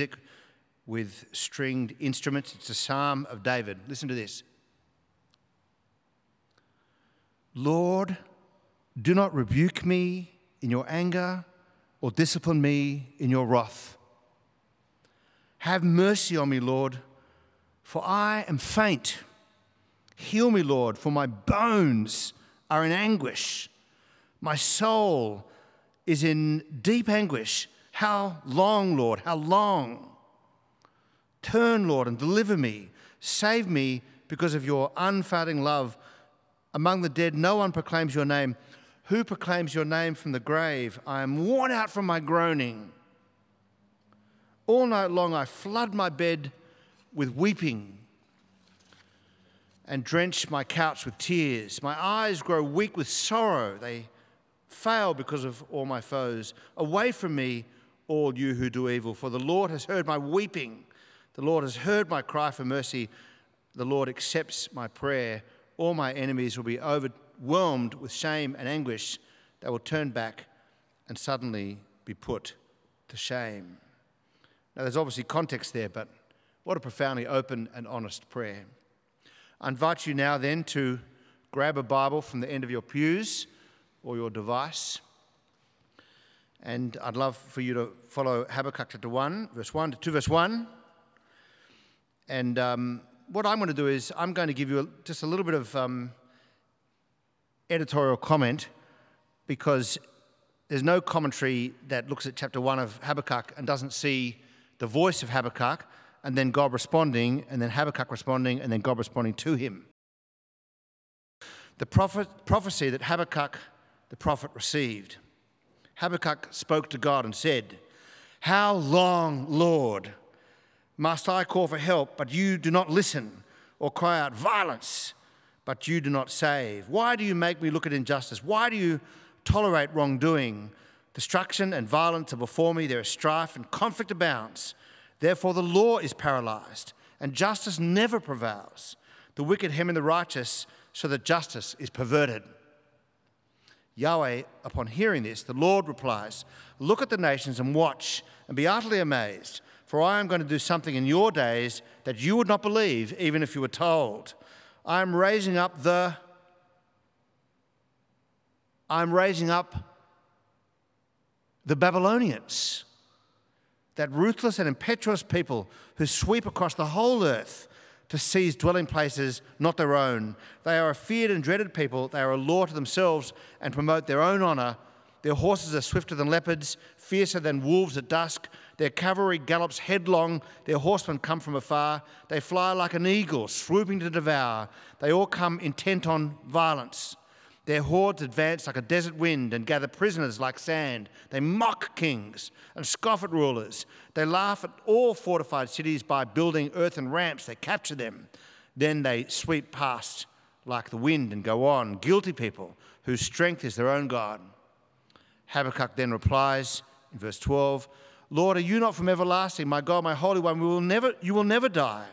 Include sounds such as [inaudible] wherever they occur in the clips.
music with stringed instruments. It's a psalm of David. Listen to this Lord, do not rebuke me in your anger or discipline me in your wrath. Have mercy on me, Lord, for I am faint. Heal me, Lord, for my bones are in anguish. My soul is in deep anguish. How long, Lord? How long? Turn, Lord, and deliver me. Save me because of your unfailing love. Among the dead, no one proclaims your name. Who proclaims your name from the grave? I am worn out from my groaning. All night long, I flood my bed with weeping and drench my couch with tears. My eyes grow weak with sorrow. They fail because of all my foes. Away from me, all you who do evil, for the Lord has heard my weeping. The Lord has heard my cry for mercy. The Lord accepts my prayer. All my enemies will be overwhelmed with shame and anguish. They will turn back and suddenly be put to shame. Now, there's obviously context there, but what a profoundly open and honest prayer. I invite you now then to grab a Bible from the end of your pews or your device. And I'd love for you to follow Habakkuk chapter 1, verse 1 to 2, verse 1. And um, what I'm going to do is I'm going to give you just a little bit of um, editorial comment because there's no commentary that looks at chapter 1 of Habakkuk and doesn't see the voice of Habakkuk and then God responding, and then Habakkuk responding, and then God responding to him. The prophet, prophecy that Habakkuk the prophet received. Habakkuk spoke to God and said, How long, Lord, must I call for help, but you do not listen, or cry out violence, but you do not save? Why do you make me look at injustice? Why do you tolerate wrongdoing? Destruction and violence are before me, there is strife and conflict abounds. Therefore, the law is paralyzed, and justice never prevails. The wicked hem in the righteous, so that justice is perverted. Yahweh, upon hearing this, the Lord replies, Look at the nations and watch, and be utterly amazed, for I am going to do something in your days that you would not believe, even if you were told. I am raising up the. I'm raising up the Babylonians that ruthless and impetuous people who sweep across the whole earth to seize dwelling places not their own. They are a feared and dreaded people. They are a law to themselves and promote their own honour. Their horses are swifter than leopards, fiercer than wolves at dusk. Their cavalry gallops headlong. Their horsemen come from afar. They fly like an eagle, swooping to devour. They all come intent on violence. Their hordes advance like a desert wind and gather prisoners like sand. They mock kings and scoff at rulers. They laugh at all fortified cities by building earthen ramps. They capture them. Then they sweep past like the wind and go on. Guilty people whose strength is their own God. Habakkuk then replies in verse 12 Lord, are you not from everlasting? My God, my Holy One, we will never, you will never die.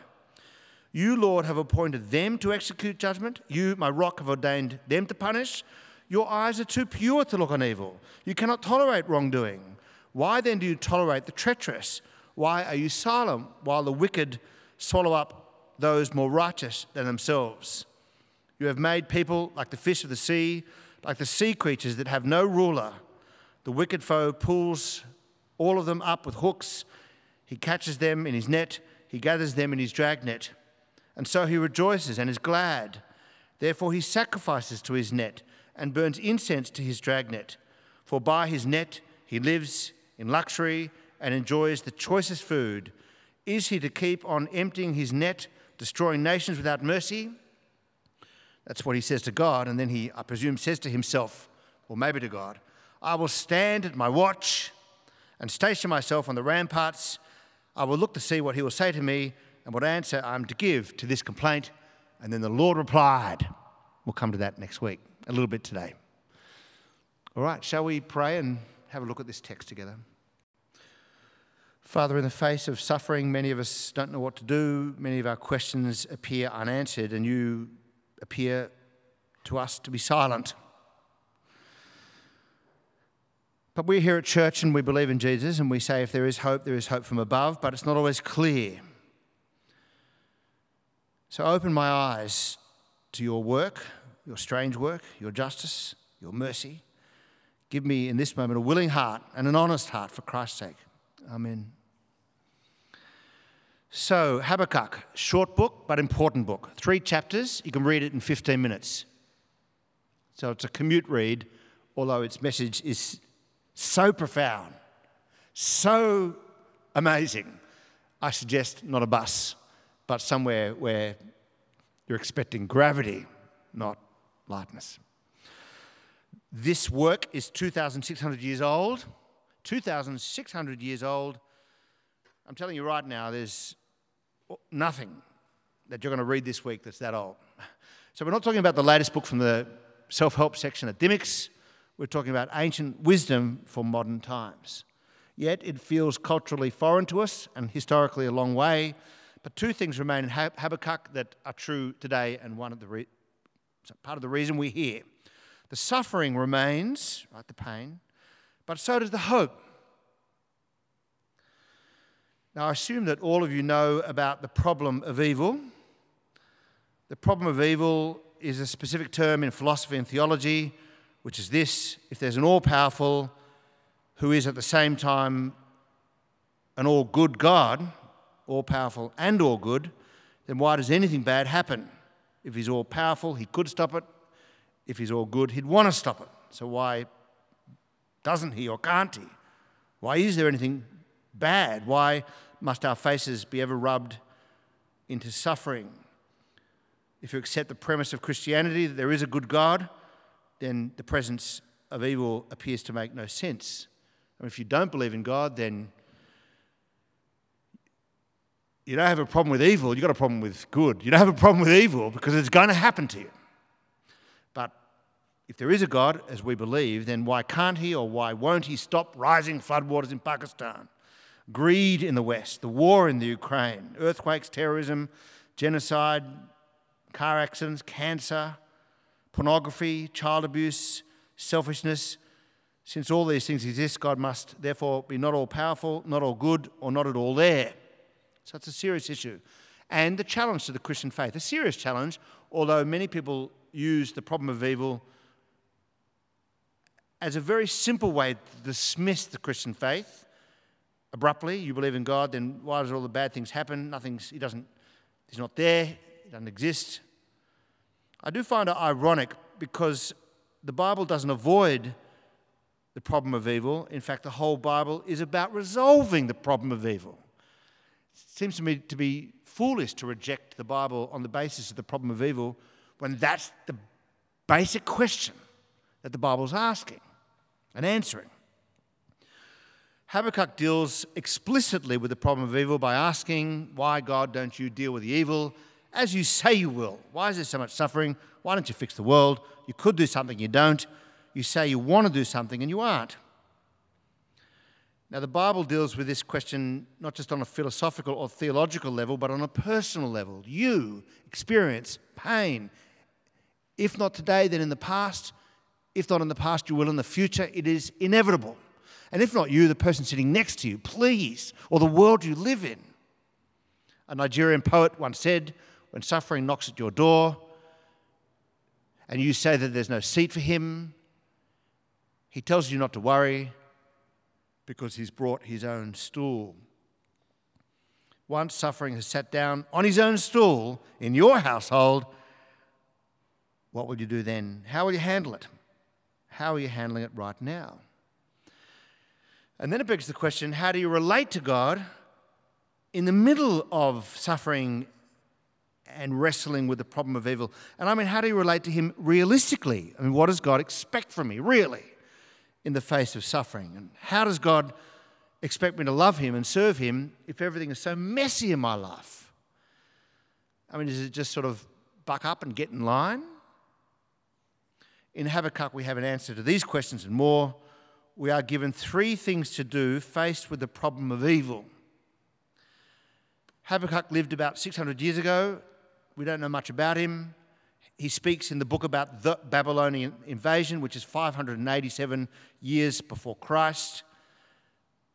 You, Lord, have appointed them to execute judgment. You, my rock, have ordained them to punish. Your eyes are too pure to look on evil. You cannot tolerate wrongdoing. Why then do you tolerate the treacherous? Why are you silent while the wicked swallow up those more righteous than themselves? You have made people like the fish of the sea, like the sea creatures that have no ruler. The wicked foe pulls all of them up with hooks. He catches them in his net, he gathers them in his dragnet and so he rejoices and is glad. Therefore he sacrifices to his net and burns incense to his dragnet. For by his net he lives in luxury and enjoys the choicest food. Is he to keep on emptying his net, destroying nations without mercy? That's what he says to God, and then he, I presume, says to himself, or maybe to God, I will stand at my watch and station myself on the ramparts. I will look to see what he will say to me and what answer I'm to give to this complaint. And then the Lord replied. We'll come to that next week, a little bit today. All right, shall we pray and have a look at this text together? Father, in the face of suffering, many of us don't know what to do. Many of our questions appear unanswered, and you appear to us to be silent. But we're here at church and we believe in Jesus and we say if there is hope, there is hope from above, but it's not always clear. So open my eyes to your work, your strange work, your justice, your mercy. Give me in this moment a willing heart and an honest heart for Christ's sake. Amen. So, Habakkuk, short book but important book. Three chapters, you can read it in 15 minutes. So, it's a commute read, although its message is so profound, so amazing. I suggest not a bus, but somewhere where you're expecting gravity, not lightness. This work is 2,600 years old. 2,600 years old. I'm telling you right now, there's nothing that you're going to read this week that's that old. So, we're not talking about the latest book from the self help section at Dymocks. We're talking about ancient wisdom for modern times. Yet it feels culturally foreign to us and historically a long way. But two things remain in Habakkuk that are true today, and one of the re- part of the reason we're here. The suffering remains, right, the pain, but so does the hope. Now, I assume that all of you know about the problem of evil. The problem of evil is a specific term in philosophy and theology, which is this if there's an all powerful who is at the same time an all good God, all powerful and all good, then why does anything bad happen? If he's all powerful, he could stop it. If he's all good, he'd want to stop it. So why doesn't he or can't he? Why is there anything bad? Why must our faces be ever rubbed into suffering? If you accept the premise of Christianity that there is a good God, then the presence of evil appears to make no sense. And if you don't believe in God, then you don't have a problem with evil, you've got a problem with good. You don't have a problem with evil because it's going to happen to you. But if there is a God, as we believe, then why can't he or why won't he stop rising floodwaters in Pakistan? Greed in the West, the war in the Ukraine, earthquakes, terrorism, genocide, car accidents, cancer, pornography, child abuse, selfishness. Since all these things exist, God must therefore be not all powerful, not all good, or not at all there. So it's a serious issue. And the challenge to the Christian faith, a serious challenge, although many people use the problem of evil as a very simple way to dismiss the Christian faith abruptly. You believe in God, then why does all the bad things happen? Nothing's, he doesn't, he's not there, he doesn't exist. I do find it ironic because the Bible doesn't avoid the problem of evil. In fact, the whole Bible is about resolving the problem of evil. Seems to me to be foolish to reject the Bible on the basis of the problem of evil when that's the basic question that the Bible's asking and answering. Habakkuk deals explicitly with the problem of evil by asking, Why, God, don't you deal with the evil as you say you will? Why is there so much suffering? Why don't you fix the world? You could do something, you don't. You say you want to do something, and you aren't. Now, the Bible deals with this question not just on a philosophical or theological level, but on a personal level. You experience pain. If not today, then in the past. If not in the past, you will in the future. It is inevitable. And if not you, the person sitting next to you, please, or the world you live in. A Nigerian poet once said, When suffering knocks at your door and you say that there's no seat for him, he tells you not to worry because he's brought his own stool. Once suffering has sat down on his own stool in your household, what will you do then? How will you handle it? How are you handling it right now? And then it begs the question how do you relate to God in the middle of suffering and wrestling with the problem of evil? And I mean, how do you relate to Him realistically? I mean, what does God expect from me, really? In the face of suffering? And how does God expect me to love Him and serve Him if everything is so messy in my life? I mean, is it just sort of buck up and get in line? In Habakkuk, we have an answer to these questions and more. We are given three things to do faced with the problem of evil. Habakkuk lived about 600 years ago. We don't know much about him. He speaks in the book about the Babylonian invasion, which is 587 years before Christ.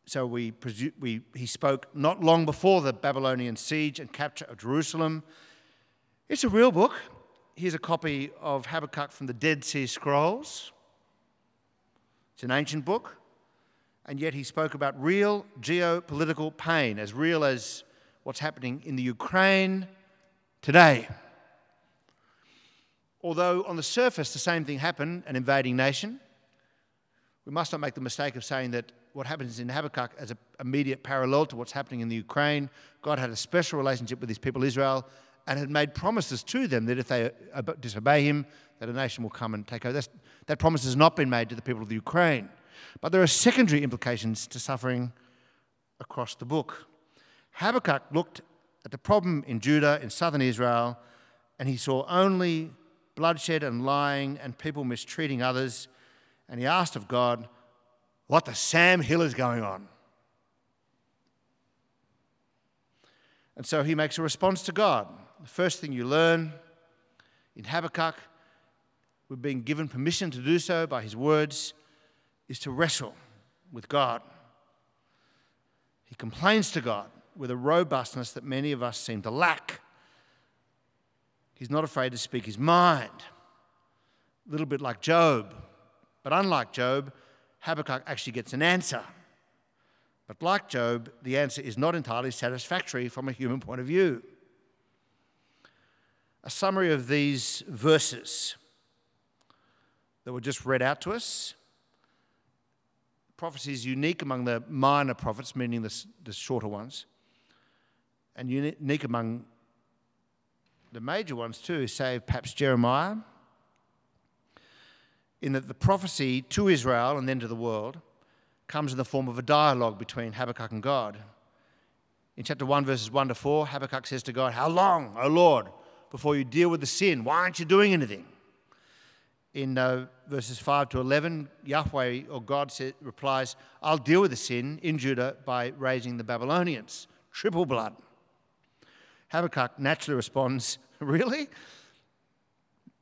So we, we, he spoke not long before the Babylonian siege and capture of Jerusalem. It's a real book. Here's a copy of Habakkuk from the Dead Sea Scrolls. It's an ancient book, and yet he spoke about real geopolitical pain, as real as what's happening in the Ukraine today. Although on the surface the same thing happened, an invading nation, we must not make the mistake of saying that what happens in Habakkuk as an immediate parallel to what's happening in the Ukraine. God had a special relationship with his people Israel and had made promises to them that if they disobey him, that a nation will come and take over. That's, that promise has not been made to the people of the Ukraine. But there are secondary implications to suffering across the book. Habakkuk looked at the problem in Judah, in southern Israel, and he saw only bloodshed and lying and people mistreating others. And he asked of God, What the Sam Hill is going on? And so he makes a response to God. The first thing you learn in Habakkuk, we've been given permission to do so by his words, is to wrestle with God. He complains to God with a robustness that many of us seem to lack. He's not afraid to speak his mind. A little bit like Job. But unlike Job, Habakkuk actually gets an answer. But like Job, the answer is not entirely satisfactory from a human point of view. A summary of these verses that were just read out to us. Prophecy is unique among the minor prophets, meaning the, the shorter ones, and unique among the major ones too, save perhaps Jeremiah, in that the prophecy to Israel and then to the world comes in the form of a dialogue between Habakkuk and God. In chapter 1, verses 1 to 4, Habakkuk says to God, How long, O Lord, before you deal with the sin? Why aren't you doing anything? In uh, verses 5 to 11, Yahweh or God replies, I'll deal with the sin in Judah by raising the Babylonians, triple blood. Habakkuk naturally responds, [laughs] Really?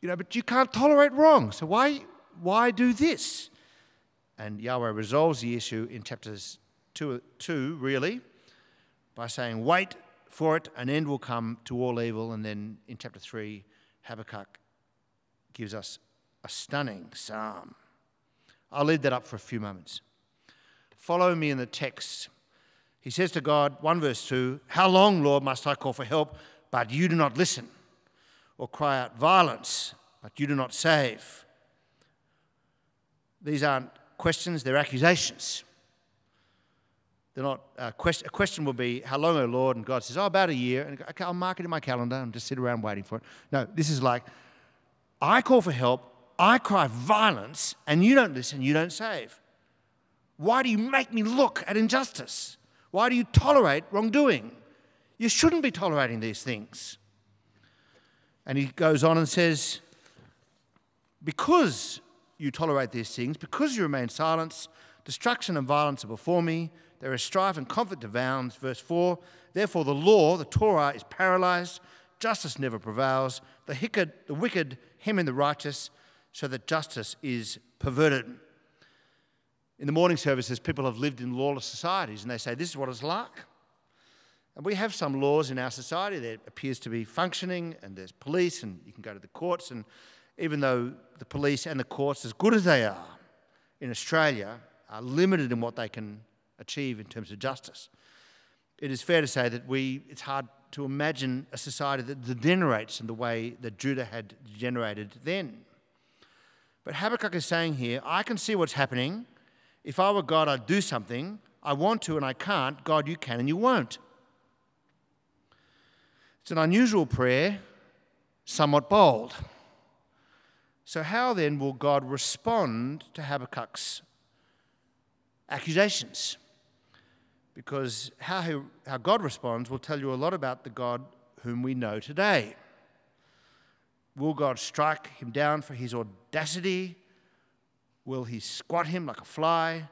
You know, but you can't tolerate wrong. So why, why do this? And Yahweh resolves the issue in chapters 2, two, really, by saying, Wait for it, an end will come to all evil. And then in chapter 3, Habakkuk gives us a stunning psalm. I'll leave that up for a few moments. Follow me in the text he says to God, 1 verse 2, How long, Lord, must I call for help, but you do not listen? Or cry out violence, but you do not save? These aren't questions, they're accusations. They're not, uh, quest- a question will be, How long, O Lord? And God says, Oh, about a year. And okay, I'll mark it in my calendar and just sit around waiting for it. No, this is like, I call for help, I cry violence, and you don't listen, you don't save. Why do you make me look at injustice? Why do you tolerate wrongdoing? You shouldn't be tolerating these things. And he goes on and says, Because you tolerate these things, because you remain silent, destruction and violence are before me. There is strife and conflict abounds. Verse 4 Therefore, the law, the Torah, is paralyzed, justice never prevails. The, wicked, the wicked hem in the righteous, so that justice is perverted in the morning services, people have lived in lawless societies and they say, This is what it's like. And we have some laws in our society that appears to be functioning, and there's police, and you can go to the courts. And even though the police and the courts, as good as they are in Australia, are limited in what they can achieve in terms of justice, it is fair to say that we, it's hard to imagine a society that degenerates in the way that Judah had degenerated then. But Habakkuk is saying here, I can see what's happening. If I were God, I'd do something. I want to and I can't. God, you can and you won't. It's an unusual prayer, somewhat bold. So, how then will God respond to Habakkuk's accusations? Because how, he, how God responds will tell you a lot about the God whom we know today. Will God strike him down for his audacity Will he squat him like a fly?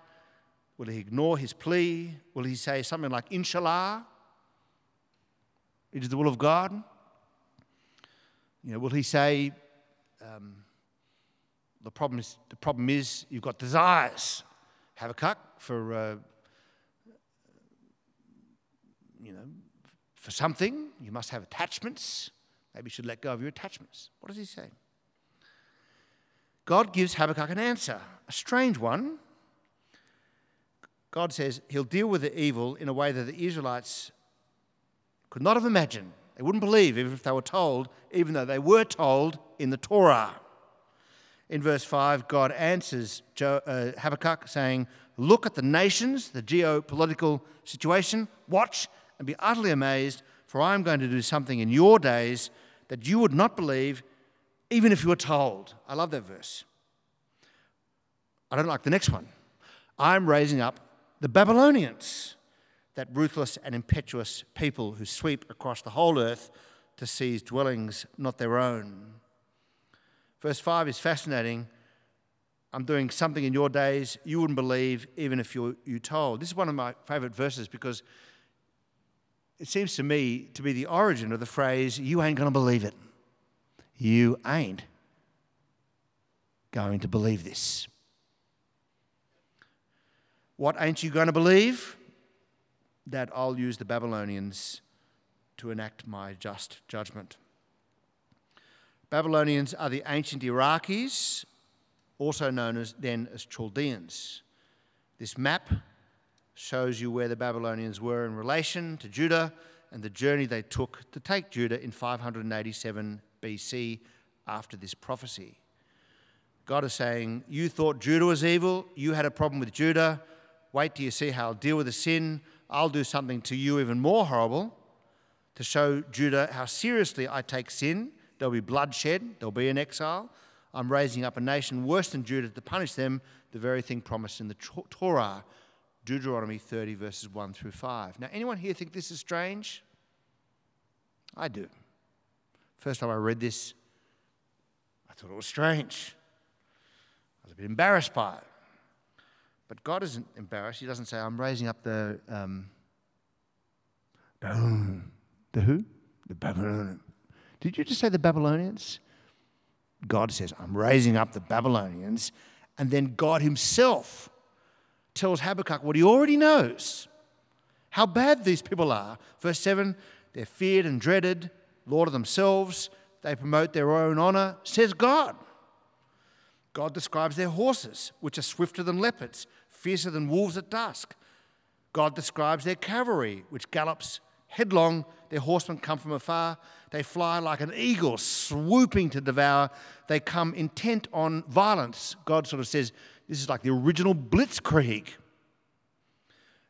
Will he ignore his plea? Will he say something like, Inshallah? It is the will of God? You know, will he say, um, the, problem is, the problem is you've got desires. Habakkuk for, uh, you know, for something, you must have attachments. Maybe you should let go of your attachments. What does he say? God gives Habakkuk an answer, a strange one. God says he'll deal with the evil in a way that the Israelites could not have imagined. They wouldn't believe even if they were told, even though they were told in the Torah. In verse 5, God answers uh, Habakkuk saying, Look at the nations, the geopolitical situation, watch and be utterly amazed, for I am going to do something in your days that you would not believe, even if you were told. I love that verse. I don't like the next one. I'm raising up the Babylonians, that ruthless and impetuous people who sweep across the whole earth to seize dwellings not their own. Verse 5 is fascinating. I'm doing something in your days you wouldn't believe even if you, you told. This is one of my favorite verses because it seems to me to be the origin of the phrase, you ain't going to believe it. You ain't going to believe this. What ain't you going to believe? That I'll use the Babylonians to enact my just judgment. Babylonians are the ancient Iraqis, also known as then as Chaldeans. This map shows you where the Babylonians were in relation to Judah and the journey they took to take Judah in 587 BC after this prophecy. God is saying, You thought Judah was evil, you had a problem with Judah. Wait till you see how I'll deal with the sin. I'll do something to you even more horrible to show Judah how seriously I take sin There'll be bloodshed, there'll be an exile. I'm raising up a nation worse than Judah to punish them, the very thing promised in the Torah, Deuteronomy 30, verses 1 through 5. Now, anyone here think this is strange? I do. First time I read this, I thought it was strange. I was a bit embarrassed by it. But God isn't embarrassed. He doesn't say, I'm raising up the. Um, the who? The Babylonians. Did you just say the Babylonians? God says, I'm raising up the Babylonians. And then God Himself tells Habakkuk what he already knows how bad these people are. Verse 7 they're feared and dreaded, Lord of themselves. They promote their own honor, says God. God describes their horses, which are swifter than leopards, fiercer than wolves at dusk. God describes their cavalry, which gallops headlong. Their horsemen come from afar. They fly like an eagle, swooping to devour. They come intent on violence. God sort of says this is like the original blitzkrieg.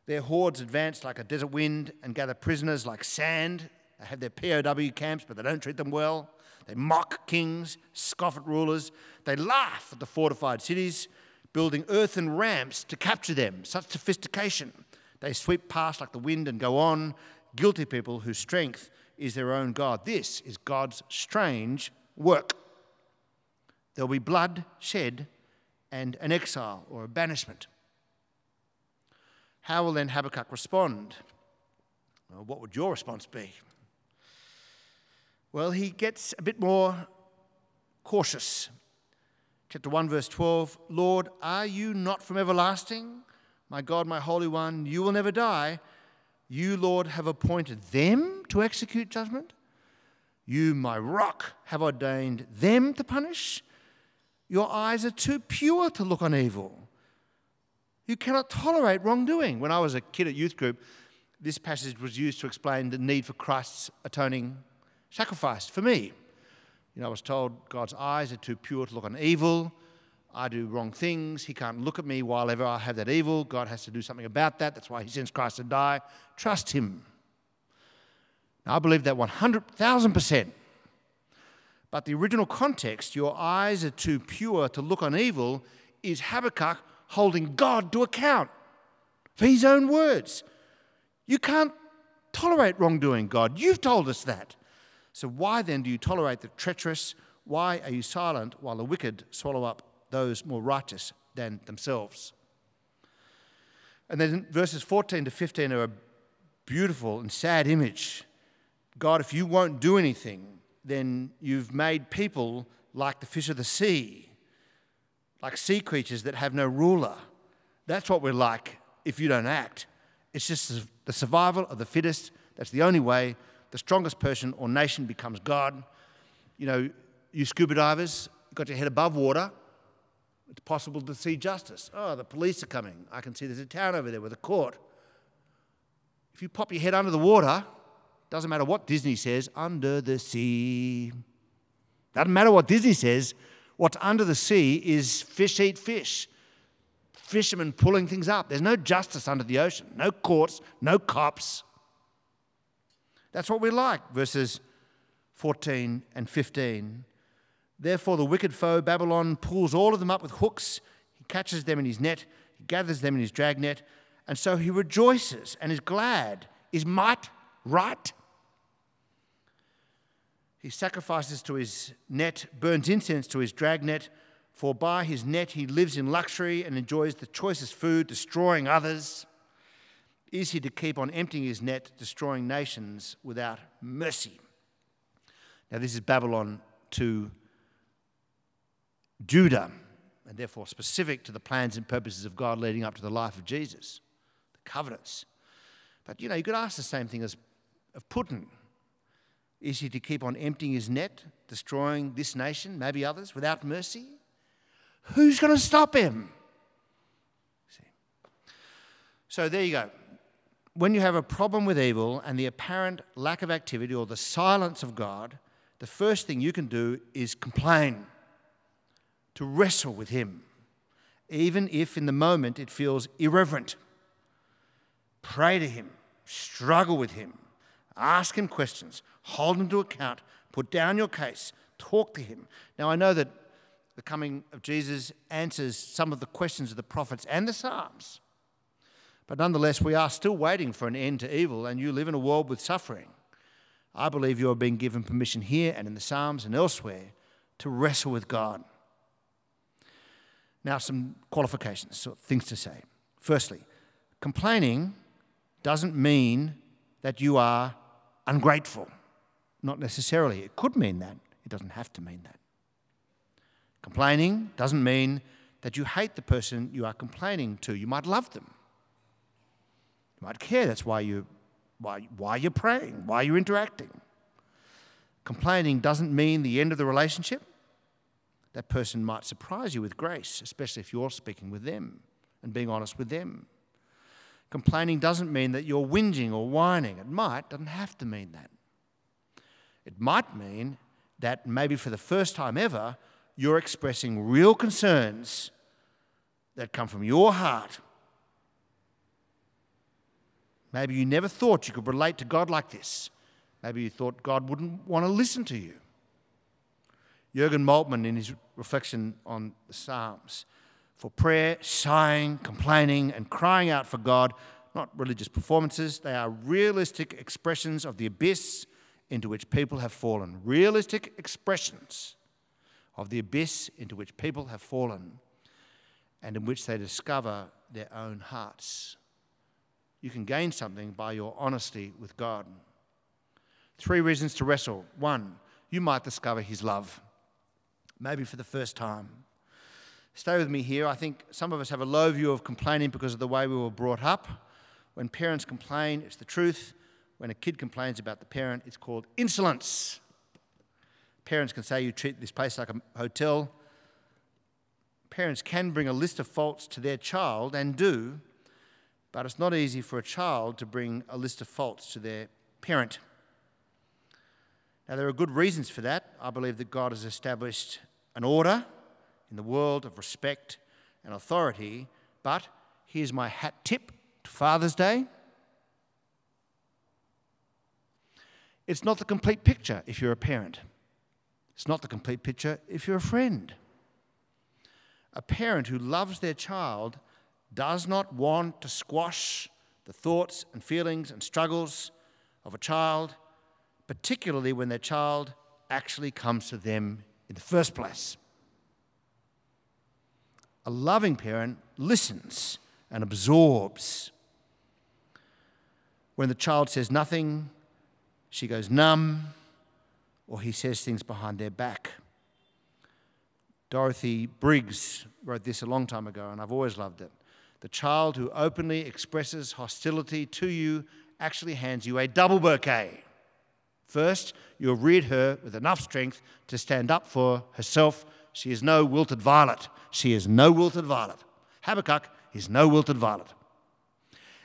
Their hordes advance like a desert wind and gather prisoners like sand. They have their POW camps, but they don't treat them well. They mock kings, scoff at rulers. They laugh at the fortified cities, building earthen ramps to capture them. Such sophistication. They sweep past like the wind and go on. Guilty people whose strength is their own God. This is God's strange work. There'll be blood shed and an exile or a banishment. How will then Habakkuk respond? Well, what would your response be? Well, he gets a bit more cautious. Chapter 1, verse 12 Lord, are you not from everlasting? My God, my Holy One, you will never die. You, Lord, have appointed them to execute judgment. You, my rock, have ordained them to punish. Your eyes are too pure to look on evil. You cannot tolerate wrongdoing. When I was a kid at youth group, this passage was used to explain the need for Christ's atoning sacrifice for me. You know, I was told God's eyes are too pure to look on evil. I do wrong things. He can't look at me while ever I have that evil. God has to do something about that. That's why He sends Christ to die. Trust Him. Now, I believe that 100,000%. But the original context, your eyes are too pure to look on evil, is Habakkuk holding God to account for his own words. You can't tolerate wrongdoing, God. You've told us that. So why then do you tolerate the treacherous? Why are you silent while the wicked swallow up those more righteous than themselves. And then verses 14 to 15 are a beautiful and sad image. God, if you won't do anything, then you've made people like the fish of the sea, like sea creatures that have no ruler. That's what we're like if you don't act. It's just the survival of the fittest. That's the only way. The strongest person or nation becomes God. You know, you scuba divers, you've got your head above water. It's possible to see justice. Oh, the police are coming. I can see there's a town over there with a court. If you pop your head under the water, doesn't matter what Disney says, under the sea. Doesn't matter what Disney says, what's under the sea is fish eat fish. Fishermen pulling things up. There's no justice under the ocean, no courts, no cops. That's what we like, verses 14 and 15. Therefore, the wicked foe, Babylon, pulls all of them up with hooks. He catches them in his net, he gathers them in his dragnet, and so he rejoices and is glad. Is might right? He sacrifices to his net, burns incense to his dragnet, for by his net he lives in luxury and enjoys the choicest food, destroying others. Is he to keep on emptying his net, destroying nations without mercy? Now, this is Babylon to Judah, and therefore specific to the plans and purposes of God leading up to the life of Jesus, the covenants. But you know, you could ask the same thing as of Putin. Is he to keep on emptying his net, destroying this nation, maybe others, without mercy? Who's going to stop him? See. So there you go. When you have a problem with evil and the apparent lack of activity or the silence of God, the first thing you can do is complain to wrestle with Him, even if in the moment it feels irreverent. Pray to Him, struggle with Him, ask Him questions, hold Him to account, put down your case, talk to Him. Now, I know that the coming of Jesus answers some of the questions of the prophets and the Psalms. But nonetheless, we are still waiting for an end to evil, and you live in a world with suffering. I believe you are being given permission here and in the Psalms and elsewhere to wrestle with God. Now, some qualifications, so things to say. Firstly, complaining doesn't mean that you are ungrateful. Not necessarily. It could mean that, it doesn't have to mean that. Complaining doesn't mean that you hate the person you are complaining to. You might love them. You might care. That's why, you, why, why you're praying, why you're interacting. Complaining doesn't mean the end of the relationship that person might surprise you with grace, especially if you're speaking with them and being honest with them. Complaining doesn't mean that you're whinging or whining. It might, doesn't have to mean that. It might mean that maybe for the first time ever, you're expressing real concerns that come from your heart. Maybe you never thought you could relate to God like this. Maybe you thought God wouldn't want to listen to you. Jurgen Moltmann, in his reflection on the Psalms, for prayer, sighing, complaining, and crying out for God, not religious performances, they are realistic expressions of the abyss into which people have fallen. Realistic expressions of the abyss into which people have fallen and in which they discover their own hearts. You can gain something by your honesty with God. Three reasons to wrestle. One, you might discover His love maybe for the first time. Stay with me here. I think some of us have a low view of complaining because of the way we were brought up. When parents complain, it's the truth. When a kid complains about the parent, it's called insolence. Parents can say you treat this place like a hotel. Parents can bring a list of faults to their child and do, but it's not easy for a child to bring a list of faults to their parent. Now, there are good reasons for that. I believe that God has established an order in the world of respect and authority. But here's my hat tip to Father's Day it's not the complete picture if you're a parent, it's not the complete picture if you're a friend. A parent who loves their child does not want to squash the thoughts and feelings and struggles of a child, particularly when their child actually comes to them in the first place. A loving parent listens and absorbs. When the child says nothing, she goes numb, or he says things behind their back. Dorothy Briggs wrote this a long time ago, and I've always loved it. The child who openly expresses hostility to you actually hands you a double bouquet. First, you have reared her with enough strength to stand up for herself. She is no wilted violet. She is no wilted violet. Habakkuk is no wilted violet.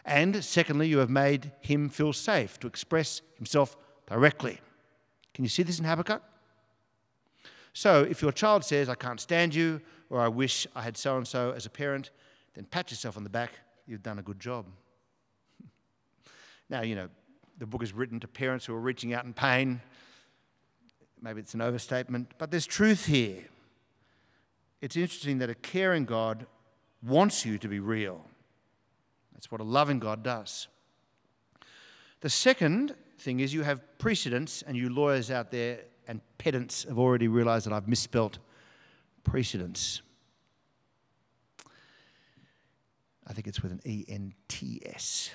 And secondly, you have made him feel safe to express himself directly. Can you see this in Habakkuk? So, if your child says, I can't stand you, or I wish I had so and so as a parent, then pat yourself on the back. You've done a good job. [laughs] now, you know, the book is written to parents who are reaching out in pain. Maybe it's an overstatement, but there's truth here. It's interesting that a caring God wants you to be real. That's what a loving God does. The second thing is you have precedents, and you lawyers out there and pedants have already realized that I've misspelt precedents. I think it's with an E N T S.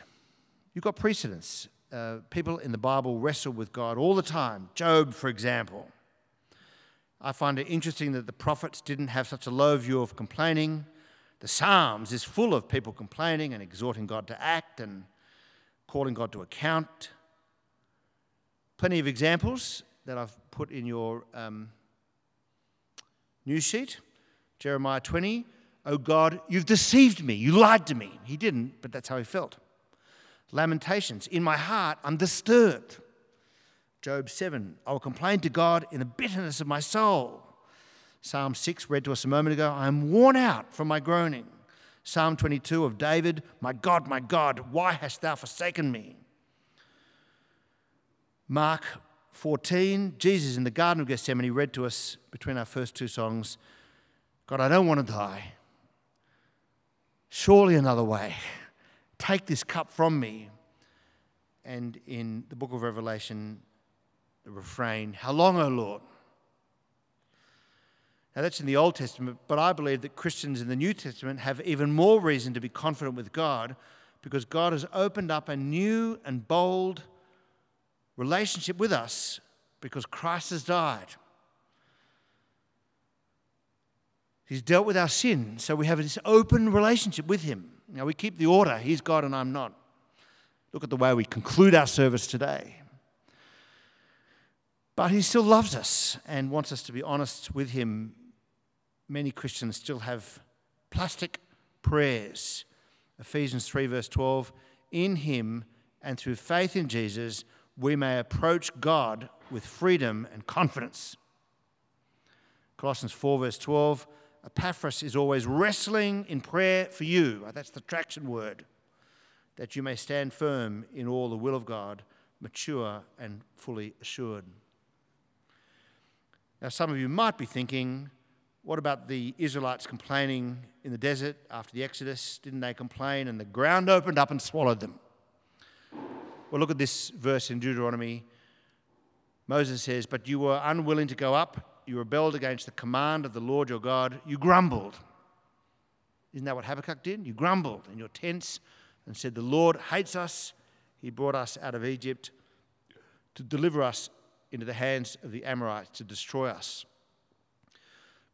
You've got precedents. Uh, people in the Bible wrestle with God all the time. Job, for example. I find it interesting that the prophets didn't have such a low view of complaining. The Psalms is full of people complaining and exhorting God to act and calling God to account. Plenty of examples that I've put in your um, news sheet. Jeremiah 20. Oh God, you've deceived me. You lied to me. He didn't, but that's how he felt. Lamentations. In my heart, I'm disturbed. Job 7. I will complain to God in the bitterness of my soul. Psalm 6, read to us a moment ago. I am worn out from my groaning. Psalm 22 of David. My God, my God, why hast thou forsaken me? Mark 14. Jesus in the Garden of Gethsemane read to us between our first two songs God, I don't want to die. Surely another way. Take this cup from me. And in the book of Revelation, the refrain, How long, O Lord? Now, that's in the Old Testament, but I believe that Christians in the New Testament have even more reason to be confident with God because God has opened up a new and bold relationship with us because Christ has died. He's dealt with our sin, so we have this open relationship with Him. Now, we keep the order He's God and I'm not. Look at the way we conclude our service today. But He still loves us and wants us to be honest with Him. Many Christians still have plastic prayers. Ephesians 3, verse 12 In Him and through faith in Jesus, we may approach God with freedom and confidence. Colossians 4, verse 12 Epaphras is always wrestling in prayer for you. Uh, that's the traction word. That you may stand firm in all the will of God, mature and fully assured. Now, some of you might be thinking, what about the Israelites complaining in the desert after the Exodus? Didn't they complain and the ground opened up and swallowed them? Well, look at this verse in Deuteronomy. Moses says, But you were unwilling to go up you rebelled against the command of the Lord your God, you grumbled. Isn't that what Habakkuk did? You grumbled in your tents and said, The Lord hates us. He brought us out of Egypt to deliver us into the hands of the Amorites to destroy us.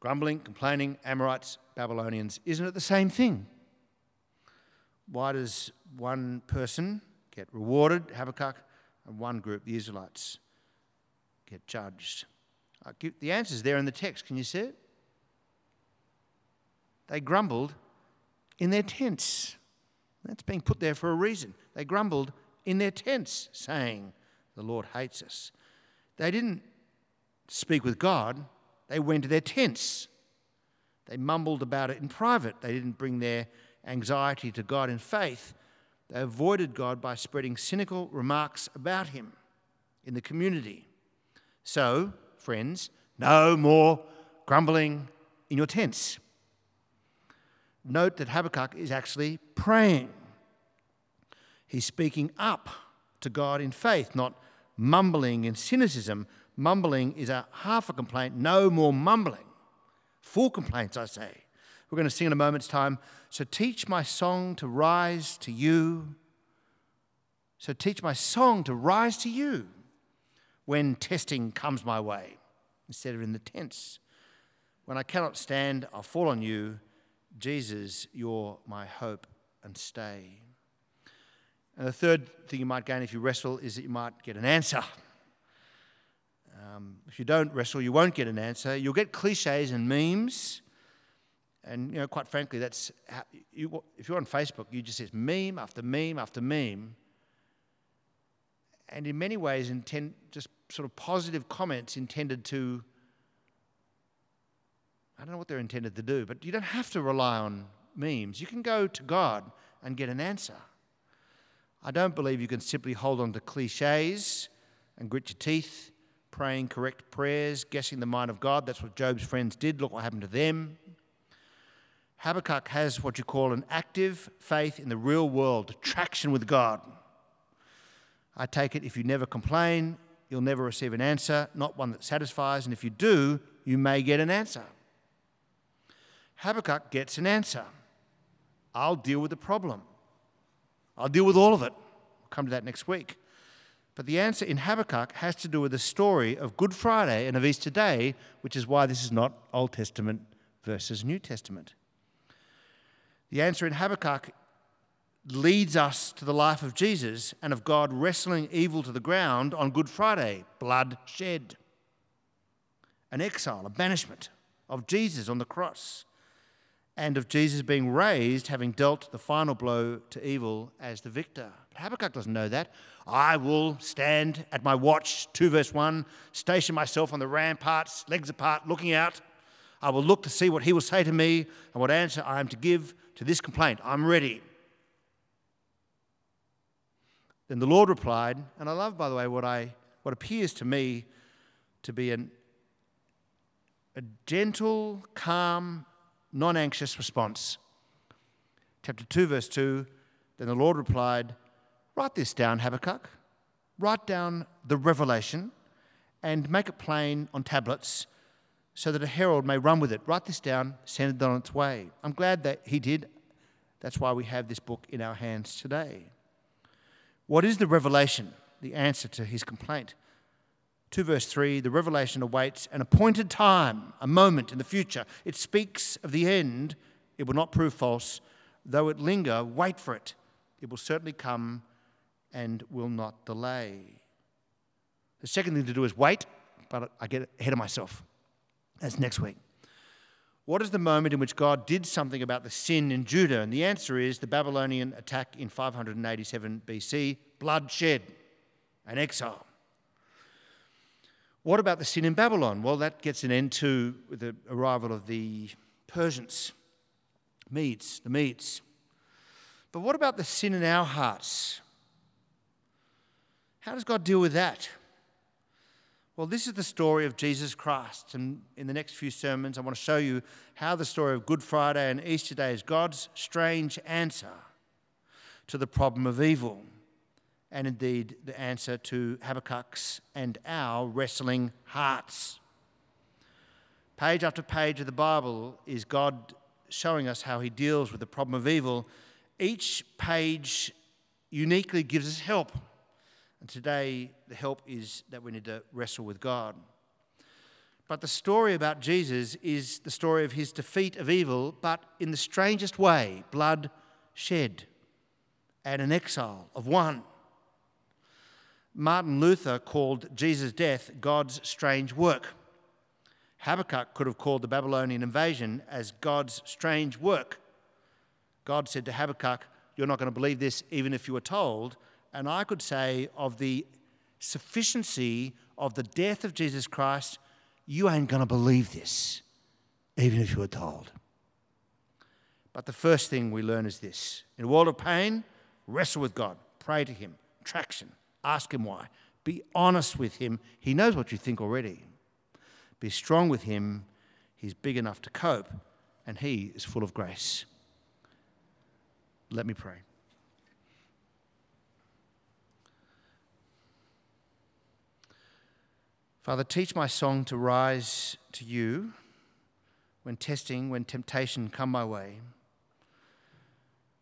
Grumbling, complaining, Amorites, Babylonians, isn't it the same thing? Why does one person get rewarded, Habakkuk, and one group, the Israelites, get judged? The answer's there in the text. Can you see it? They grumbled in their tents. That's being put there for a reason. They grumbled in their tents, saying, The Lord hates us. They didn't speak with God, they went to their tents. They mumbled about it in private. They didn't bring their anxiety to God in faith. They avoided God by spreading cynical remarks about Him in the community. So, friends, no more grumbling in your tents. Note that Habakkuk is actually praying. He's speaking up to God in faith, not mumbling in cynicism. Mumbling is a half a complaint, no more mumbling. Full complaints, I say. We're going to sing in a moment's time. So teach my song to rise to you. So teach my song to rise to you when testing comes my way instead of in the tents. When I cannot stand, I'll fall on you. Jesus, you're my hope and stay. And the third thing you might gain if you wrestle is that you might get an answer. Um, if you don't wrestle, you won't get an answer. You'll get cliches and memes. And, you know, quite frankly, that's how you, if you're on Facebook, you just see meme after meme after meme. And in many ways, intend, just sort of positive comments intended to, I don't know what they're intended to do, but you don't have to rely on memes. You can go to God and get an answer. I don't believe you can simply hold on to cliches and grit your teeth, praying correct prayers, guessing the mind of God. That's what Job's friends did. Look what happened to them. Habakkuk has what you call an active faith in the real world, traction with God. I take it if you never complain, you'll never receive an answer, not one that satisfies, and if you do, you may get an answer. Habakkuk gets an answer. I'll deal with the problem. I'll deal with all of it. We'll come to that next week. But the answer in Habakkuk has to do with the story of Good Friday and of Easter Day, which is why this is not Old Testament versus New Testament. The answer in Habakkuk leads us to the life of Jesus and of God wrestling evil to the ground on Good Friday blood shed, an exile, a banishment of Jesus on the cross and of Jesus being raised, having dealt the final blow to evil as the victor. But Habakkuk doesn't know that. I will stand at my watch, 2 verse 1, station myself on the ramparts, legs apart, looking out. I will look to see what he will say to me and what answer I am to give to this complaint. I'm ready. Then the Lord replied, and I love, by the way, what, I, what appears to me to be an, a gentle, calm, non anxious response. Chapter 2, verse 2 Then the Lord replied, Write this down, Habakkuk. Write down the revelation and make it plain on tablets so that a herald may run with it. Write this down, send it on its way. I'm glad that he did. That's why we have this book in our hands today. What is the revelation? The answer to his complaint. 2 verse 3 the revelation awaits an appointed time, a moment in the future. It speaks of the end. It will not prove false. Though it linger, wait for it. It will certainly come and will not delay. The second thing to do is wait, but I get ahead of myself. That's next week. What is the moment in which God did something about the sin in Judah? And the answer is the Babylonian attack in 587 BC, bloodshed, and exile. What about the sin in Babylon? Well, that gets an end to the arrival of the Persians, Medes, the Medes. But what about the sin in our hearts? How does God deal with that? Well, this is the story of Jesus Christ. And in the next few sermons, I want to show you how the story of Good Friday and Easter Day is God's strange answer to the problem of evil and indeed the answer to Habakkuk's and our wrestling hearts. Page after page of the Bible is God showing us how he deals with the problem of evil. Each page uniquely gives us help. And today, the help is that we need to wrestle with God. But the story about Jesus is the story of his defeat of evil, but in the strangest way blood shed and an exile of one. Martin Luther called Jesus' death God's strange work. Habakkuk could have called the Babylonian invasion as God's strange work. God said to Habakkuk, You're not going to believe this even if you were told. And I could say of the sufficiency of the death of Jesus Christ, you ain't going to believe this even if you were told. But the first thing we learn is this in a world of pain, wrestle with God, pray to Him, traction. Ask him why. Be honest with him. He knows what you think already. Be strong with him. He's big enough to cope, and he is full of grace. Let me pray. Father, teach my song to rise to you when testing, when temptation come my way.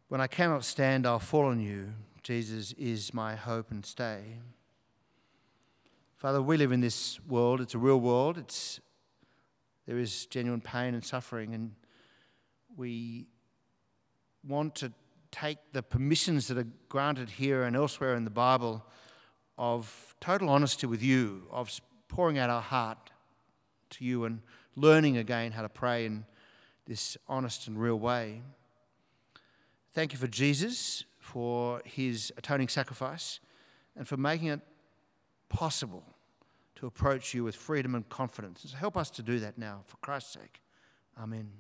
When I cannot stand, I'll fall on you. Jesus is my hope and stay. Father, we live in this world. It's a real world. It's there is genuine pain and suffering, and we want to take the permissions that are granted here and elsewhere in the Bible of total honesty with you, of pouring out our heart to you and learning again how to pray in this honest and real way. Thank you for Jesus, for his atoning sacrifice, and for making it possible to approach you with freedom and confidence. So help us to do that now, for Christ's sake. Amen.